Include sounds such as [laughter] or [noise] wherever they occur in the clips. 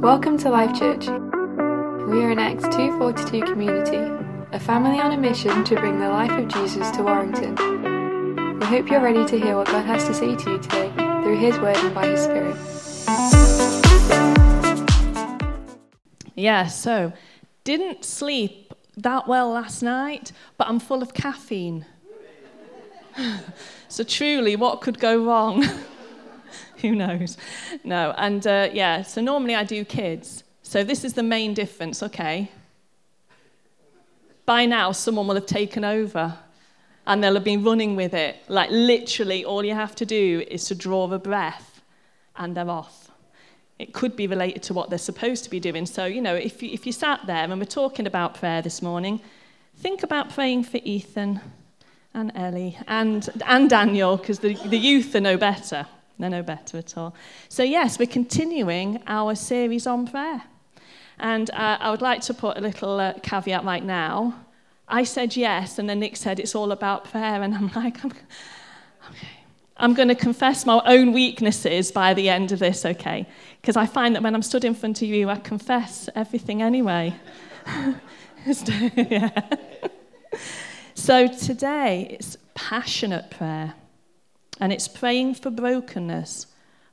Welcome to Life Church. We are an Acts 242 community, a family on a mission to bring the life of Jesus to Warrington. We hope you're ready to hear what God has to say to you today through His Word and by His Spirit. Yeah, so didn't sleep that well last night, but I'm full of caffeine. [laughs] so truly, what could go wrong? [laughs] [laughs] Who knows? No, and uh, yeah, so normally I do kids. So this is the main difference, okay? By now, someone will have taken over and they'll have been running with it. Like literally, all you have to do is to draw a breath and they're off. It could be related to what they're supposed to be doing. So, you know, if you, if you sat there and we're talking about prayer this morning, think about praying for Ethan and Ellie and, and Daniel, because the, the youth are no better. They're no better at all. So, yes, we're continuing our series on prayer. And uh, I would like to put a little uh, caveat right now. I said yes, and then Nick said it's all about prayer. And I'm [laughs] like, I'm, okay. I'm going to confess my own weaknesses by the end of this, okay? Because I find that when I'm stood in front of you, I confess everything anyway. [laughs] [laughs] yeah. So today, it's passionate prayer. And it's praying for brokenness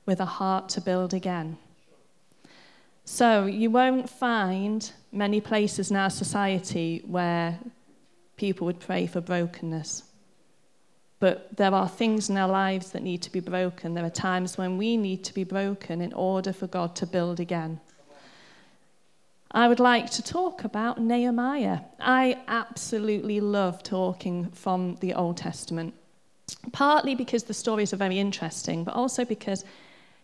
with a heart to build again. So you won't find many places in our society where people would pray for brokenness. But there are things in our lives that need to be broken. There are times when we need to be broken in order for God to build again. I would like to talk about Nehemiah. I absolutely love talking from the Old Testament partly because the stories are very interesting, but also because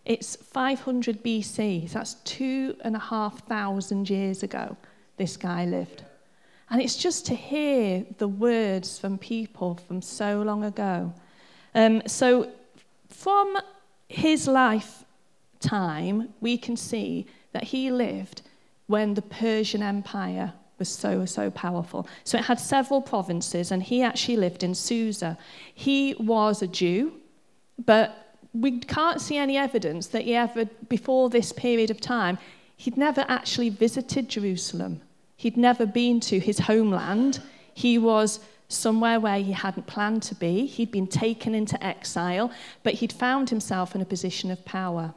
it's 500 BC. So that's two and a half thousand years ago this guy lived. And it's just to hear the words from people from so long ago. Um, so from his lifetime, we can see that he lived when the Persian Empire was so, so powerful. So it had several provinces, and he actually lived in Susa. He was a Jew, but we can't see any evidence that he ever, before this period of time, he'd never actually visited Jerusalem. He'd never been to his homeland. He was somewhere where he hadn't planned to be. He'd been taken into exile, but he'd found himself in a position of power.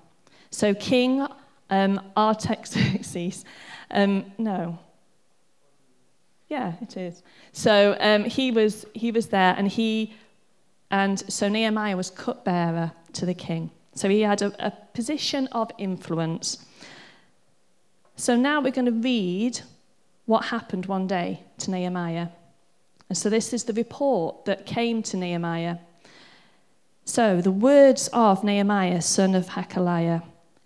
So King um, Artaxerxes, um, no, yeah, it is. So um, he was he was there, and he and so Nehemiah was cupbearer to the king. So he had a, a position of influence. So now we're going to read what happened one day to Nehemiah. And so this is the report that came to Nehemiah. So the words of Nehemiah, son of Hachaliah.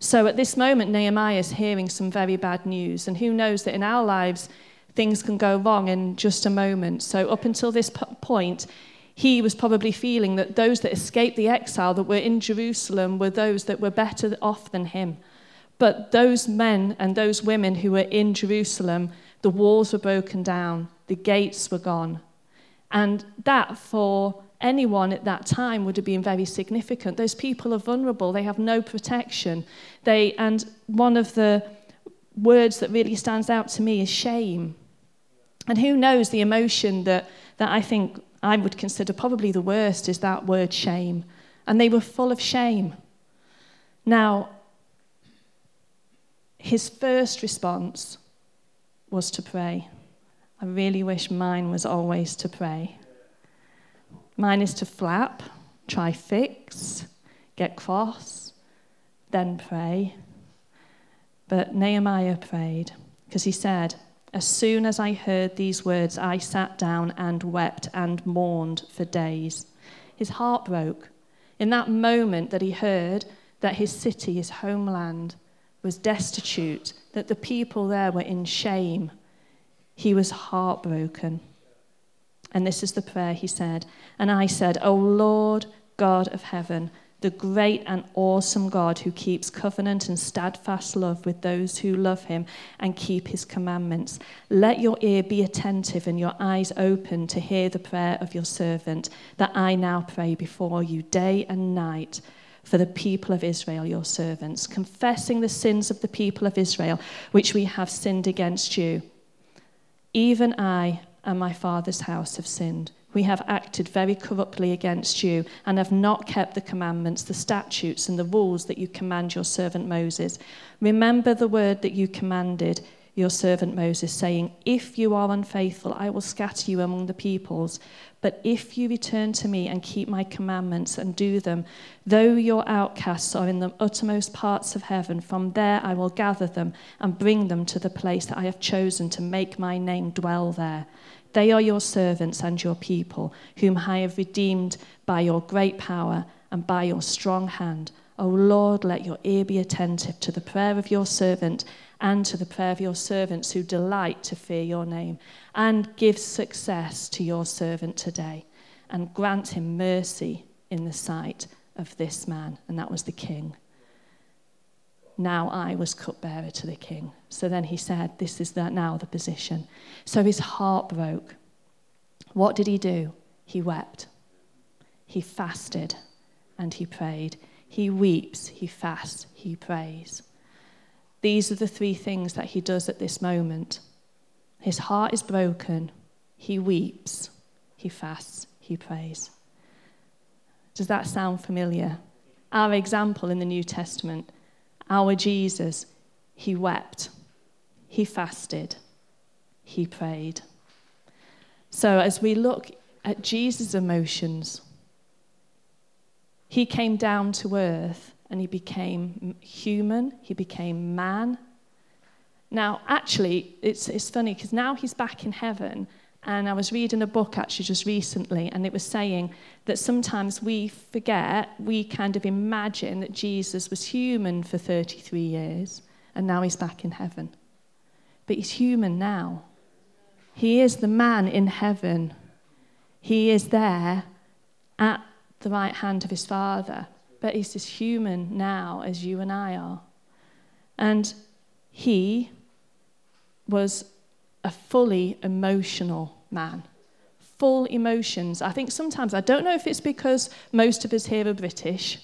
So at this moment, Nehemiah is hearing some very bad news. And who knows that in our lives, things can go wrong in just a moment. So up until this point, he was probably feeling that those that escaped the exile that were in Jerusalem were those that were better off than him. But those men and those women who were in Jerusalem, the walls were broken down, the gates were gone. And that for anyone at that time would have been very significant. Those people are vulnerable, they have no protection. They, and one of the words that really stands out to me is shame. And who knows the emotion that, that I think I would consider probably the worst is that word shame. And they were full of shame. Now, his first response was to pray. I really wish mine was always to pray. Mine is to flap, try fix, get cross, then pray. But Nehemiah prayed because he said, As soon as I heard these words, I sat down and wept and mourned for days. His heart broke in that moment that he heard that his city, his homeland, was destitute, that the people there were in shame. He was heartbroken. And this is the prayer he said. And I said, O Lord God of heaven, the great and awesome God who keeps covenant and steadfast love with those who love him and keep his commandments. Let your ear be attentive and your eyes open to hear the prayer of your servant, that I now pray before you day and night for the people of Israel, your servants, confessing the sins of the people of Israel, which we have sinned against you. Even I and my father's house have sinned. We have acted very corruptly against you and have not kept the commandments, the statutes, and the rules that you command your servant Moses. Remember the word that you commanded your servant Moses, saying, If you are unfaithful, I will scatter you among the peoples. But if you return to me and keep my commandments and do them, though your outcasts are in the uttermost parts of heaven, from there I will gather them and bring them to the place that I have chosen to make my name dwell there. They are your servants and your people, whom I have redeemed by your great power and by your strong hand. O Lord, let your ear be attentive to the prayer of your servant and to the prayer of your servants who delight to fear your name. And give success to your servant today, and grant him mercy in the sight of this man. And that was the king. Now I was cupbearer to the king. So then he said, This is now the position. So his heart broke. What did he do? He wept. He fasted and he prayed. He weeps, he fasts, he prays. These are the three things that he does at this moment. His heart is broken, he weeps, he fasts, he prays. Does that sound familiar? Our example in the New Testament our Jesus, he wept, he fasted, he prayed. So, as we look at Jesus' emotions, he came down to earth and he became human, he became man. Now, actually, it's, it's funny because now he's back in heaven and I was reading a book actually just recently, and it was saying that sometimes we forget, we kind of imagine that Jesus was human for 33 years, and now he's back in heaven. But he's human now. He is the man in heaven. He is there at the right hand of his Father, but he's as human now as you and I are. And he was a fully emotional man. Full emotions. I think sometimes, I don't know if it's because most of us here are British,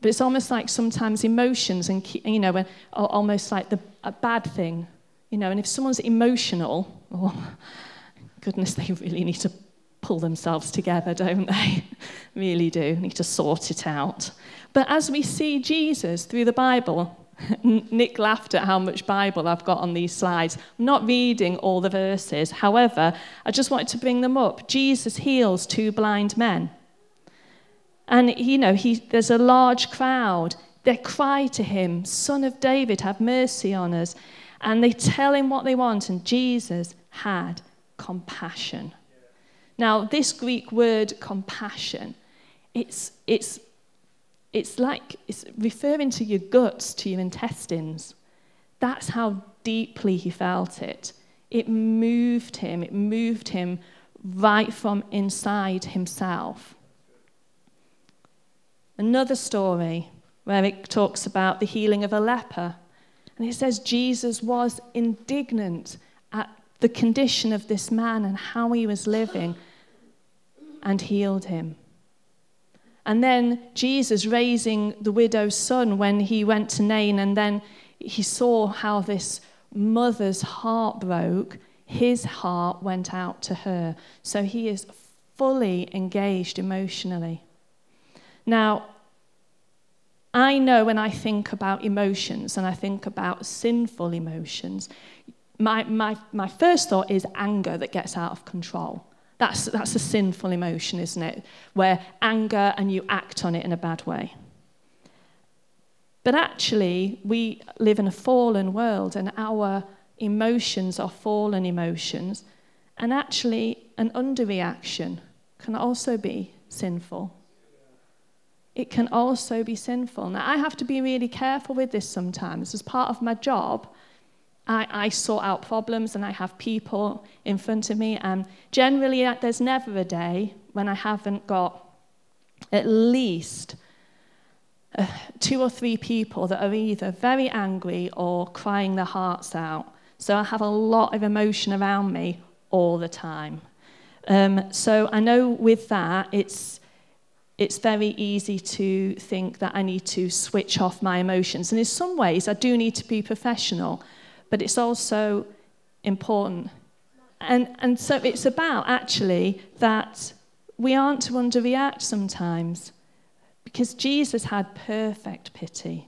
but it's almost like sometimes emotions and, you know, are almost like the, a bad thing. You know, and if someone's emotional, oh, [laughs] goodness, they really need to pull themselves together, don't they? [laughs] really do. Need to sort it out. But as we see Jesus through the Bible, [laughs] Nick laughed at how much Bible I've got on these slides. I'm not reading all the verses. However, I just wanted to bring them up. Jesus heals two blind men. And, you know, he, there's a large crowd. They cry to him, Son of David, have mercy on us. And they tell him what they want, and Jesus had compassion. Now, this Greek word compassion, it's, it's it's like it's referring to your guts, to your intestines. That's how deeply he felt it. It moved him, it moved him right from inside himself. Another story where it talks about the healing of a leper. And it says Jesus was indignant the condition of this man and how he was living and healed him. And then Jesus raising the widow's son when he went to Nain, and then he saw how this mother's heart broke. His heart went out to her. So he is fully engaged emotionally. Now, I know when I think about emotions and I think about sinful emotions, my, my, my first thought is anger that gets out of control. That's, that's a sinful emotion, isn't it? Where anger and you act on it in a bad way. But actually, we live in a fallen world and our emotions are fallen emotions. And actually, an underreaction can also be sinful. it can also be sinful. Now, I have to be really careful with this sometimes. As part of my job, I, I sort out problems and I have people in front of me, and generally, uh, there's never a day when I haven't got at least uh, two or three people that are either very angry or crying their hearts out. So I have a lot of emotion around me all the time. Um, so I know with that, it's it's very easy to think that I need to switch off my emotions. And in some ways, I do need to be professional, but it's also important. And, and so it's about actually that we aren't to underreact sometimes because Jesus had perfect pity,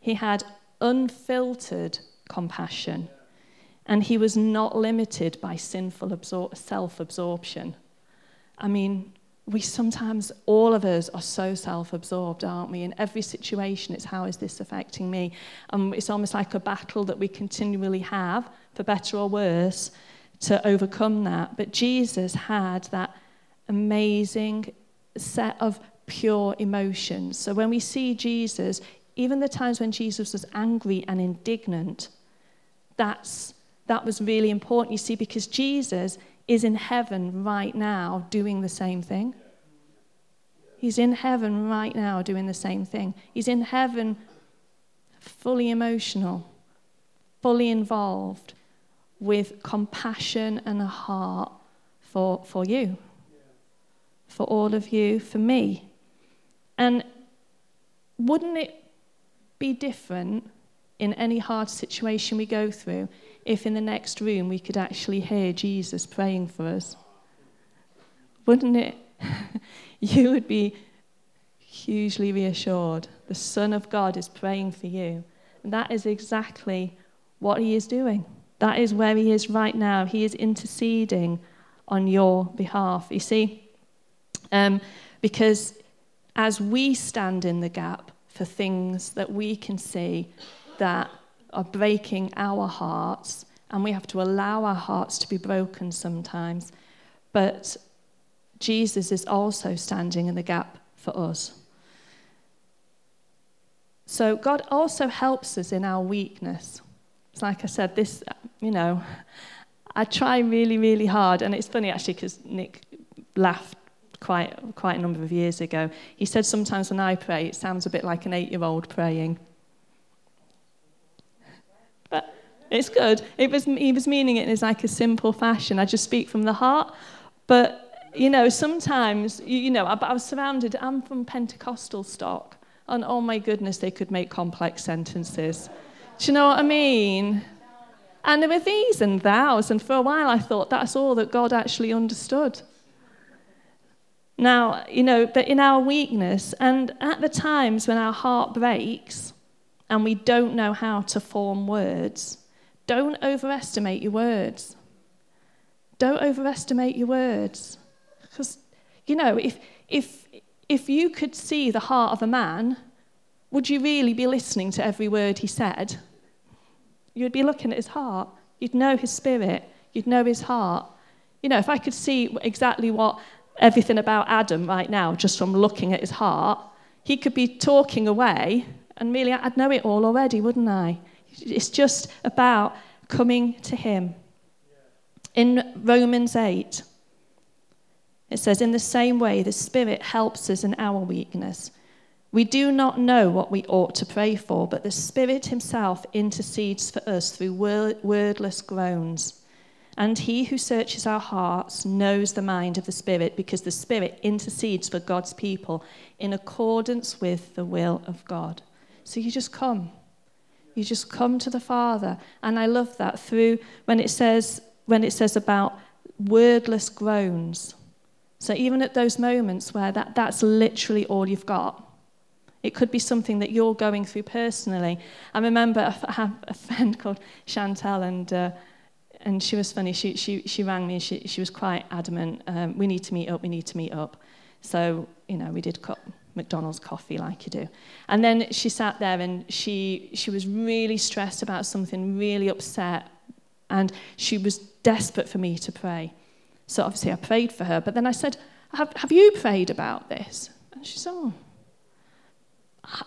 he had unfiltered compassion, and he was not limited by sinful absor- self absorption. I mean, we sometimes, all of us, are so self absorbed, aren't we? In every situation, it's how is this affecting me? And it's almost like a battle that we continually have, for better or worse, to overcome that. But Jesus had that amazing set of pure emotions. So when we see Jesus, even the times when Jesus was angry and indignant, that's, that was really important, you see, because Jesus is in heaven right now doing the same thing. He's in heaven right now doing the same thing. He's in heaven fully emotional, fully involved with compassion and a heart for, for you, for all of you, for me. And wouldn't it be different in any hard situation we go through if in the next room we could actually hear Jesus praying for us? Wouldn't it? [laughs] you would be hugely reassured. The Son of God is praying for you. And that is exactly what he is doing. That is where he is right now. He is interceding on your behalf. You see, um, because as we stand in the gap for things that we can see that are breaking our hearts, and we have to allow our hearts to be broken sometimes. But Jesus is also standing in the gap for us. So God also helps us in our weakness. It's like I said, this, you know, I try really, really hard, and it's funny actually because Nick laughed quite, quite a number of years ago. He said sometimes when I pray, it sounds a bit like an eight year old praying. But it's good. It was, he was meaning it in like a simple fashion. I just speak from the heart. But, you know, sometimes, you know, I, I was surrounded, I'm from Pentecostal stock, and oh my goodness, they could make complex sentences. Do you know what I mean? And there were these and thous, and for a while I thought that's all that God actually understood. Now, you know, but in our weakness, and at the times when our heart breaks and we don't know how to form words, don't overestimate your words. Don't overestimate your words. Because, you know, if, if, if you could see the heart of a man, would you really be listening to every word he said? You'd be looking at his heart. You'd know his spirit. You'd know his heart. You know, if I could see exactly what everything about Adam right now just from looking at his heart, he could be talking away and merely I'd know it all already, wouldn't I? It's just about coming to him. In Romans 8, it says, In the same way, the Spirit helps us in our weakness. We do not know what we ought to pray for, but the Spirit Himself intercedes for us through wordless groans. And He who searches our hearts knows the mind of the Spirit, because the Spirit intercedes for God's people in accordance with the will of God. So you just come. You just come to the Father. And I love that through when it says, when it says about wordless groans. So even at those moments where that, that's literally all you've got, it could be something that you're going through personally. I remember I [laughs] have a friend called Chantel, and uh, and she was funny. She she she rang me. And she she was quite adamant. Um, we need to meet up. We need to meet up. So you know we did cut McDonald's coffee like you do. And then she sat there and she she was really stressed about something, really upset, and she was desperate for me to pray. So obviously I prayed for her, but then I said, have, have you prayed about this? And she said, oh.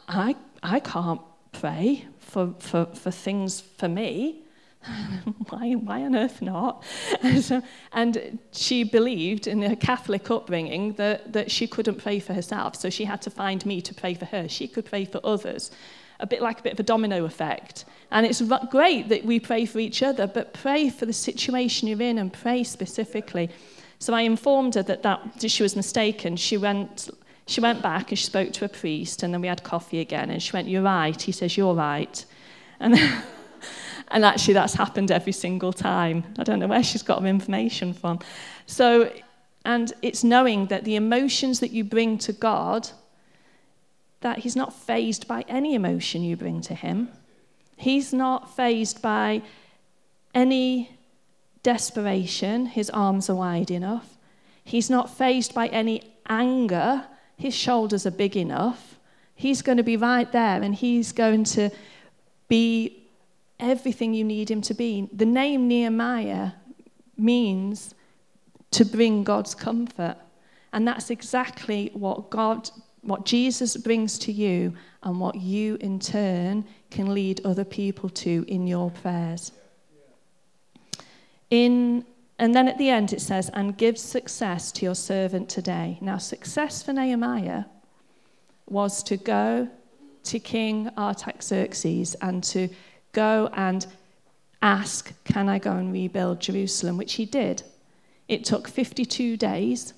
I, I can't pray for, for, for things for me. [laughs] why, why on earth not? and, [laughs] so, and she believed in her Catholic upbringing that, that she couldn't pray for herself, so she had to find me to pray for her. She could pray for others, a bit like a bit of a domino effect. And it's great that we pray for each other, but pray for the situation you're in and pray specifically. So I informed her that, that she was mistaken. She went, she went back and she spoke to a priest, and then we had coffee again. And she went, You're right. He says, You're right. And, [laughs] and actually, that's happened every single time. I don't know where she's got her information from. So, and it's knowing that the emotions that you bring to God, that He's not fazed by any emotion you bring to Him. He's not fazed by any desperation, his arms are wide enough. He's not fazed by any anger, his shoulders are big enough. He's going to be right there and he's going to be everything you need him to be. The name Nehemiah means to bring God's comfort. And that's exactly what God what Jesus brings to you and what you in turn can lead other people to in your prayers. In, and then at the end it says, and give success to your servant today. Now, success for Nehemiah was to go to King Artaxerxes and to go and ask, Can I go and rebuild Jerusalem? Which he did. It took 52 days,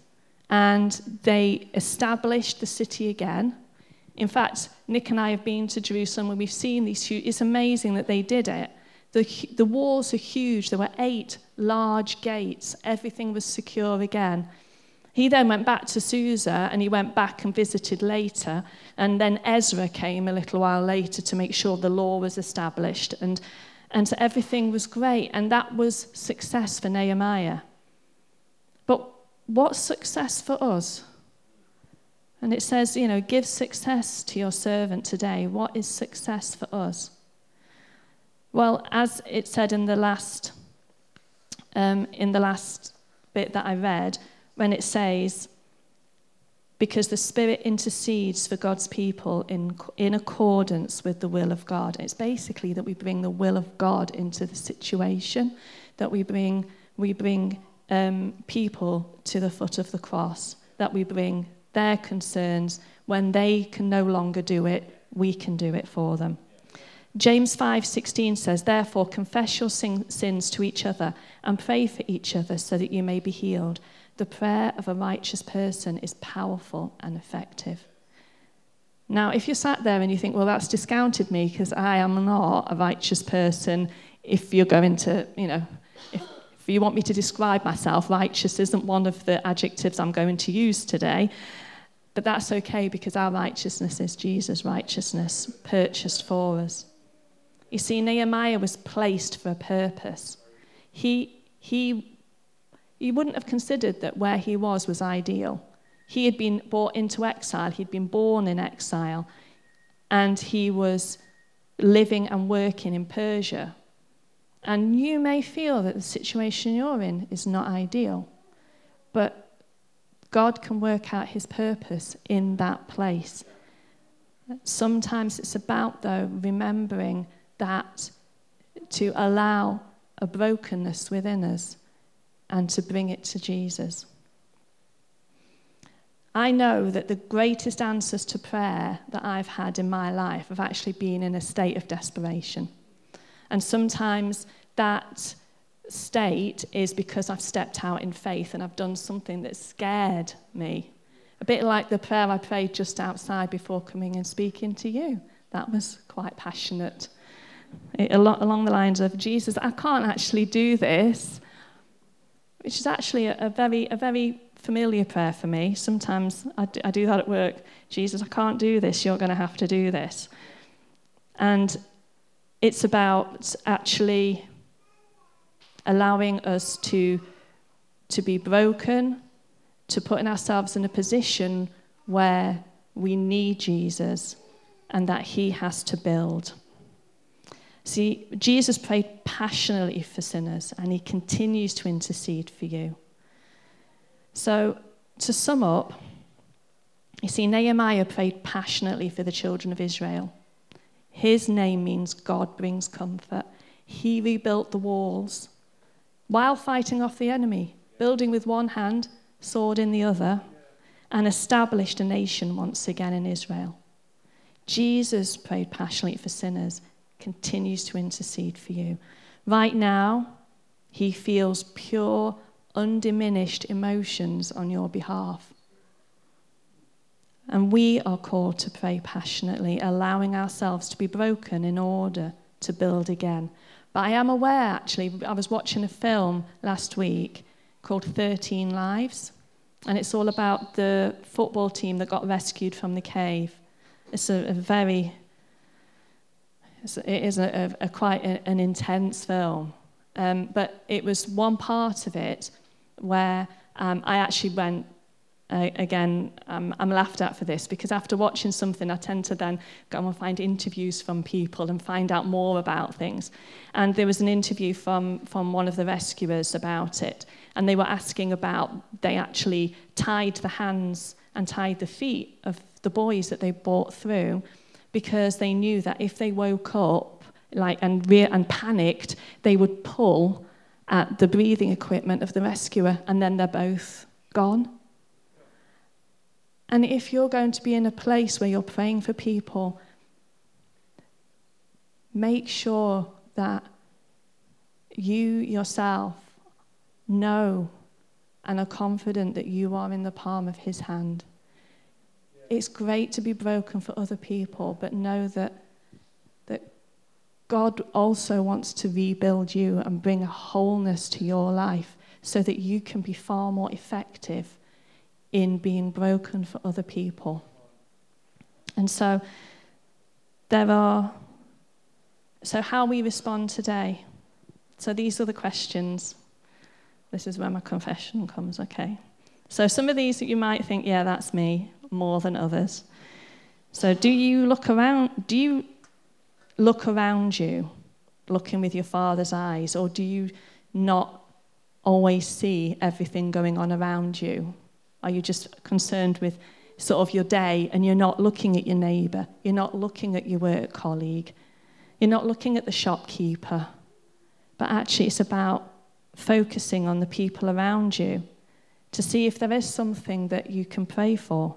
and they established the city again. In fact, Nick and I have been to Jerusalem and we've seen these huge, it's amazing that they did it. The, the walls are huge. There were eight large gates. Everything was secure again. He then went back to Susa and he went back and visited later. And then Ezra came a little while later to make sure the law was established. And, and so everything was great. And that was success for Nehemiah. But what's success for us? And it says, you know, give success to your servant today. What is success for us? Well, as it said in the last, um, in the last bit that I read, when it says, because the Spirit intercedes for God's people in, in accordance with the will of God. It's basically that we bring the will of God into the situation, that we bring, we bring um, people to the foot of the cross, that we bring their concerns. When they can no longer do it, we can do it for them. James 5:16 says, "Therefore confess your sin- sins to each other and pray for each other so that you may be healed. The prayer of a righteous person is powerful and effective." Now, if you're sat there and you think, "Well, that's discounted me because I am not a righteous person," if you're going to, you know, if, if you want me to describe myself, righteous isn't one of the adjectives I'm going to use today. But that's okay because our righteousness is Jesus' righteousness, purchased for us. You see, Nehemiah was placed for a purpose. He, he, he wouldn't have considered that where he was was ideal. He had been brought into exile, he'd been born in exile, and he was living and working in Persia. And you may feel that the situation you're in is not ideal, but God can work out his purpose in that place. Sometimes it's about, though, remembering that to allow a brokenness within us and to bring it to Jesus. I know that the greatest answers to prayer that I've had in my life have actually been in a state of desperation. And sometimes that state is because I've stepped out in faith and I've done something that scared me. A bit like the prayer I prayed just outside before coming and speaking to you. That was quite passionate. It, along the lines of, Jesus, I can't actually do this, which is actually a, a very, a very familiar prayer for me. Sometimes I do, I do that at work. Jesus, I can't do this. You're going to have to do this. And it's about actually allowing us to, to be broken, to putting ourselves in a position where we need Jesus and that He has to build. See, Jesus prayed passionately for sinners and He continues to intercede for you. So, to sum up, You see, Nehemiah prayed passionately for the children of Israel. His name means God brings comfort. He rebuilt the walls while fighting off the enemy, building with one hand, sword in the other, and established a nation once again in Israel. Jesus prayed passionately for sinners, continues to intercede for you. Right now, he feels pure, undiminished emotions on your behalf. And we are called to pray passionately, allowing ourselves to be broken in order to build again. But I am aware, actually, I was watching a film last week called 13 Lives, and it's all about the football team that got rescued from the cave. It's a, a very, it's, it is a, a, a quite a, an intense film. Um, but it was one part of it where um, I actually went uh, again, um, I'm laughed at for this because after watching something, I tend to then go and find interviews from people and find out more about things. And there was an interview from, from one of the rescuers about it, and they were asking about they actually tied the hands and tied the feet of the boys that they brought through because they knew that if they woke up like and re- and panicked, they would pull at the breathing equipment of the rescuer, and then they're both gone. And if you're going to be in a place where you're praying for people, make sure that you yourself know and are confident that you are in the palm of His hand. It's great to be broken for other people, but know that, that God also wants to rebuild you and bring a wholeness to your life so that you can be far more effective in being broken for other people. And so there are, so how we respond today. So these are the questions. This is where my confession comes, okay? So some of these that you might think, yeah, that's me, more than others. So do you look around, do you look around you, looking with your father's eyes, or do you not always see everything going on around you? Are you just concerned with sort of your day and you're not looking at your neighbour? You're not looking at your work colleague? You're not looking at the shopkeeper? But actually, it's about focusing on the people around you to see if there is something that you can pray for.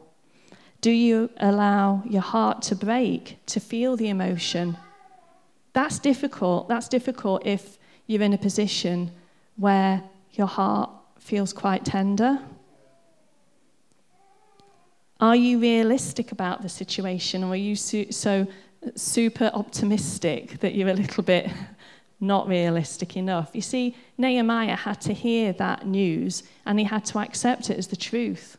Do you allow your heart to break, to feel the emotion? That's difficult. That's difficult if you're in a position where your heart feels quite tender are you realistic about the situation, or are you su- so super optimistic that you're a little bit not realistic enough? You see, Nehemiah had to hear that news and he had to accept it as the truth,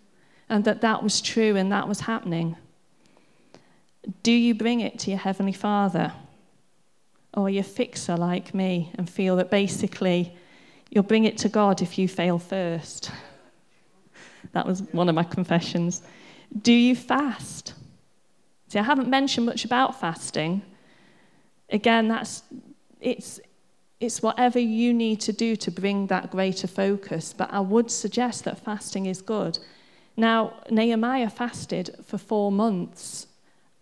and that that was true and that was happening. Do you bring it to your Heavenly Father? Or are you a fixer like me and feel that basically you'll bring it to God if you fail first? That was one of my confessions. Do you fast? See, I haven't mentioned much about fasting. Again, that's it's it's whatever you need to do to bring that greater focus, but I would suggest that fasting is good. Now, Nehemiah fasted for four months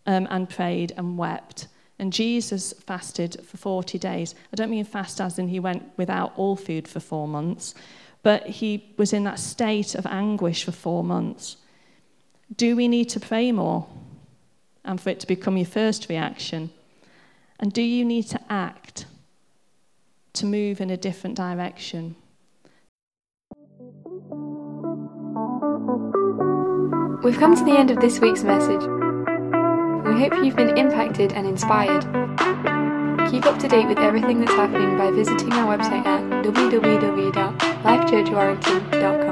um, and prayed and wept. And Jesus fasted for 40 days. I don't mean fast as in he went without all food for four months, but he was in that state of anguish for four months. Do we need to pray more? And for it to become your first reaction? And do you need to act to move in a different direction? We've come to the end of this week's message. We hope you've been impacted and inspired. Keep up to date with everything that's happening by visiting our website at www.lifechurchwarrington.com.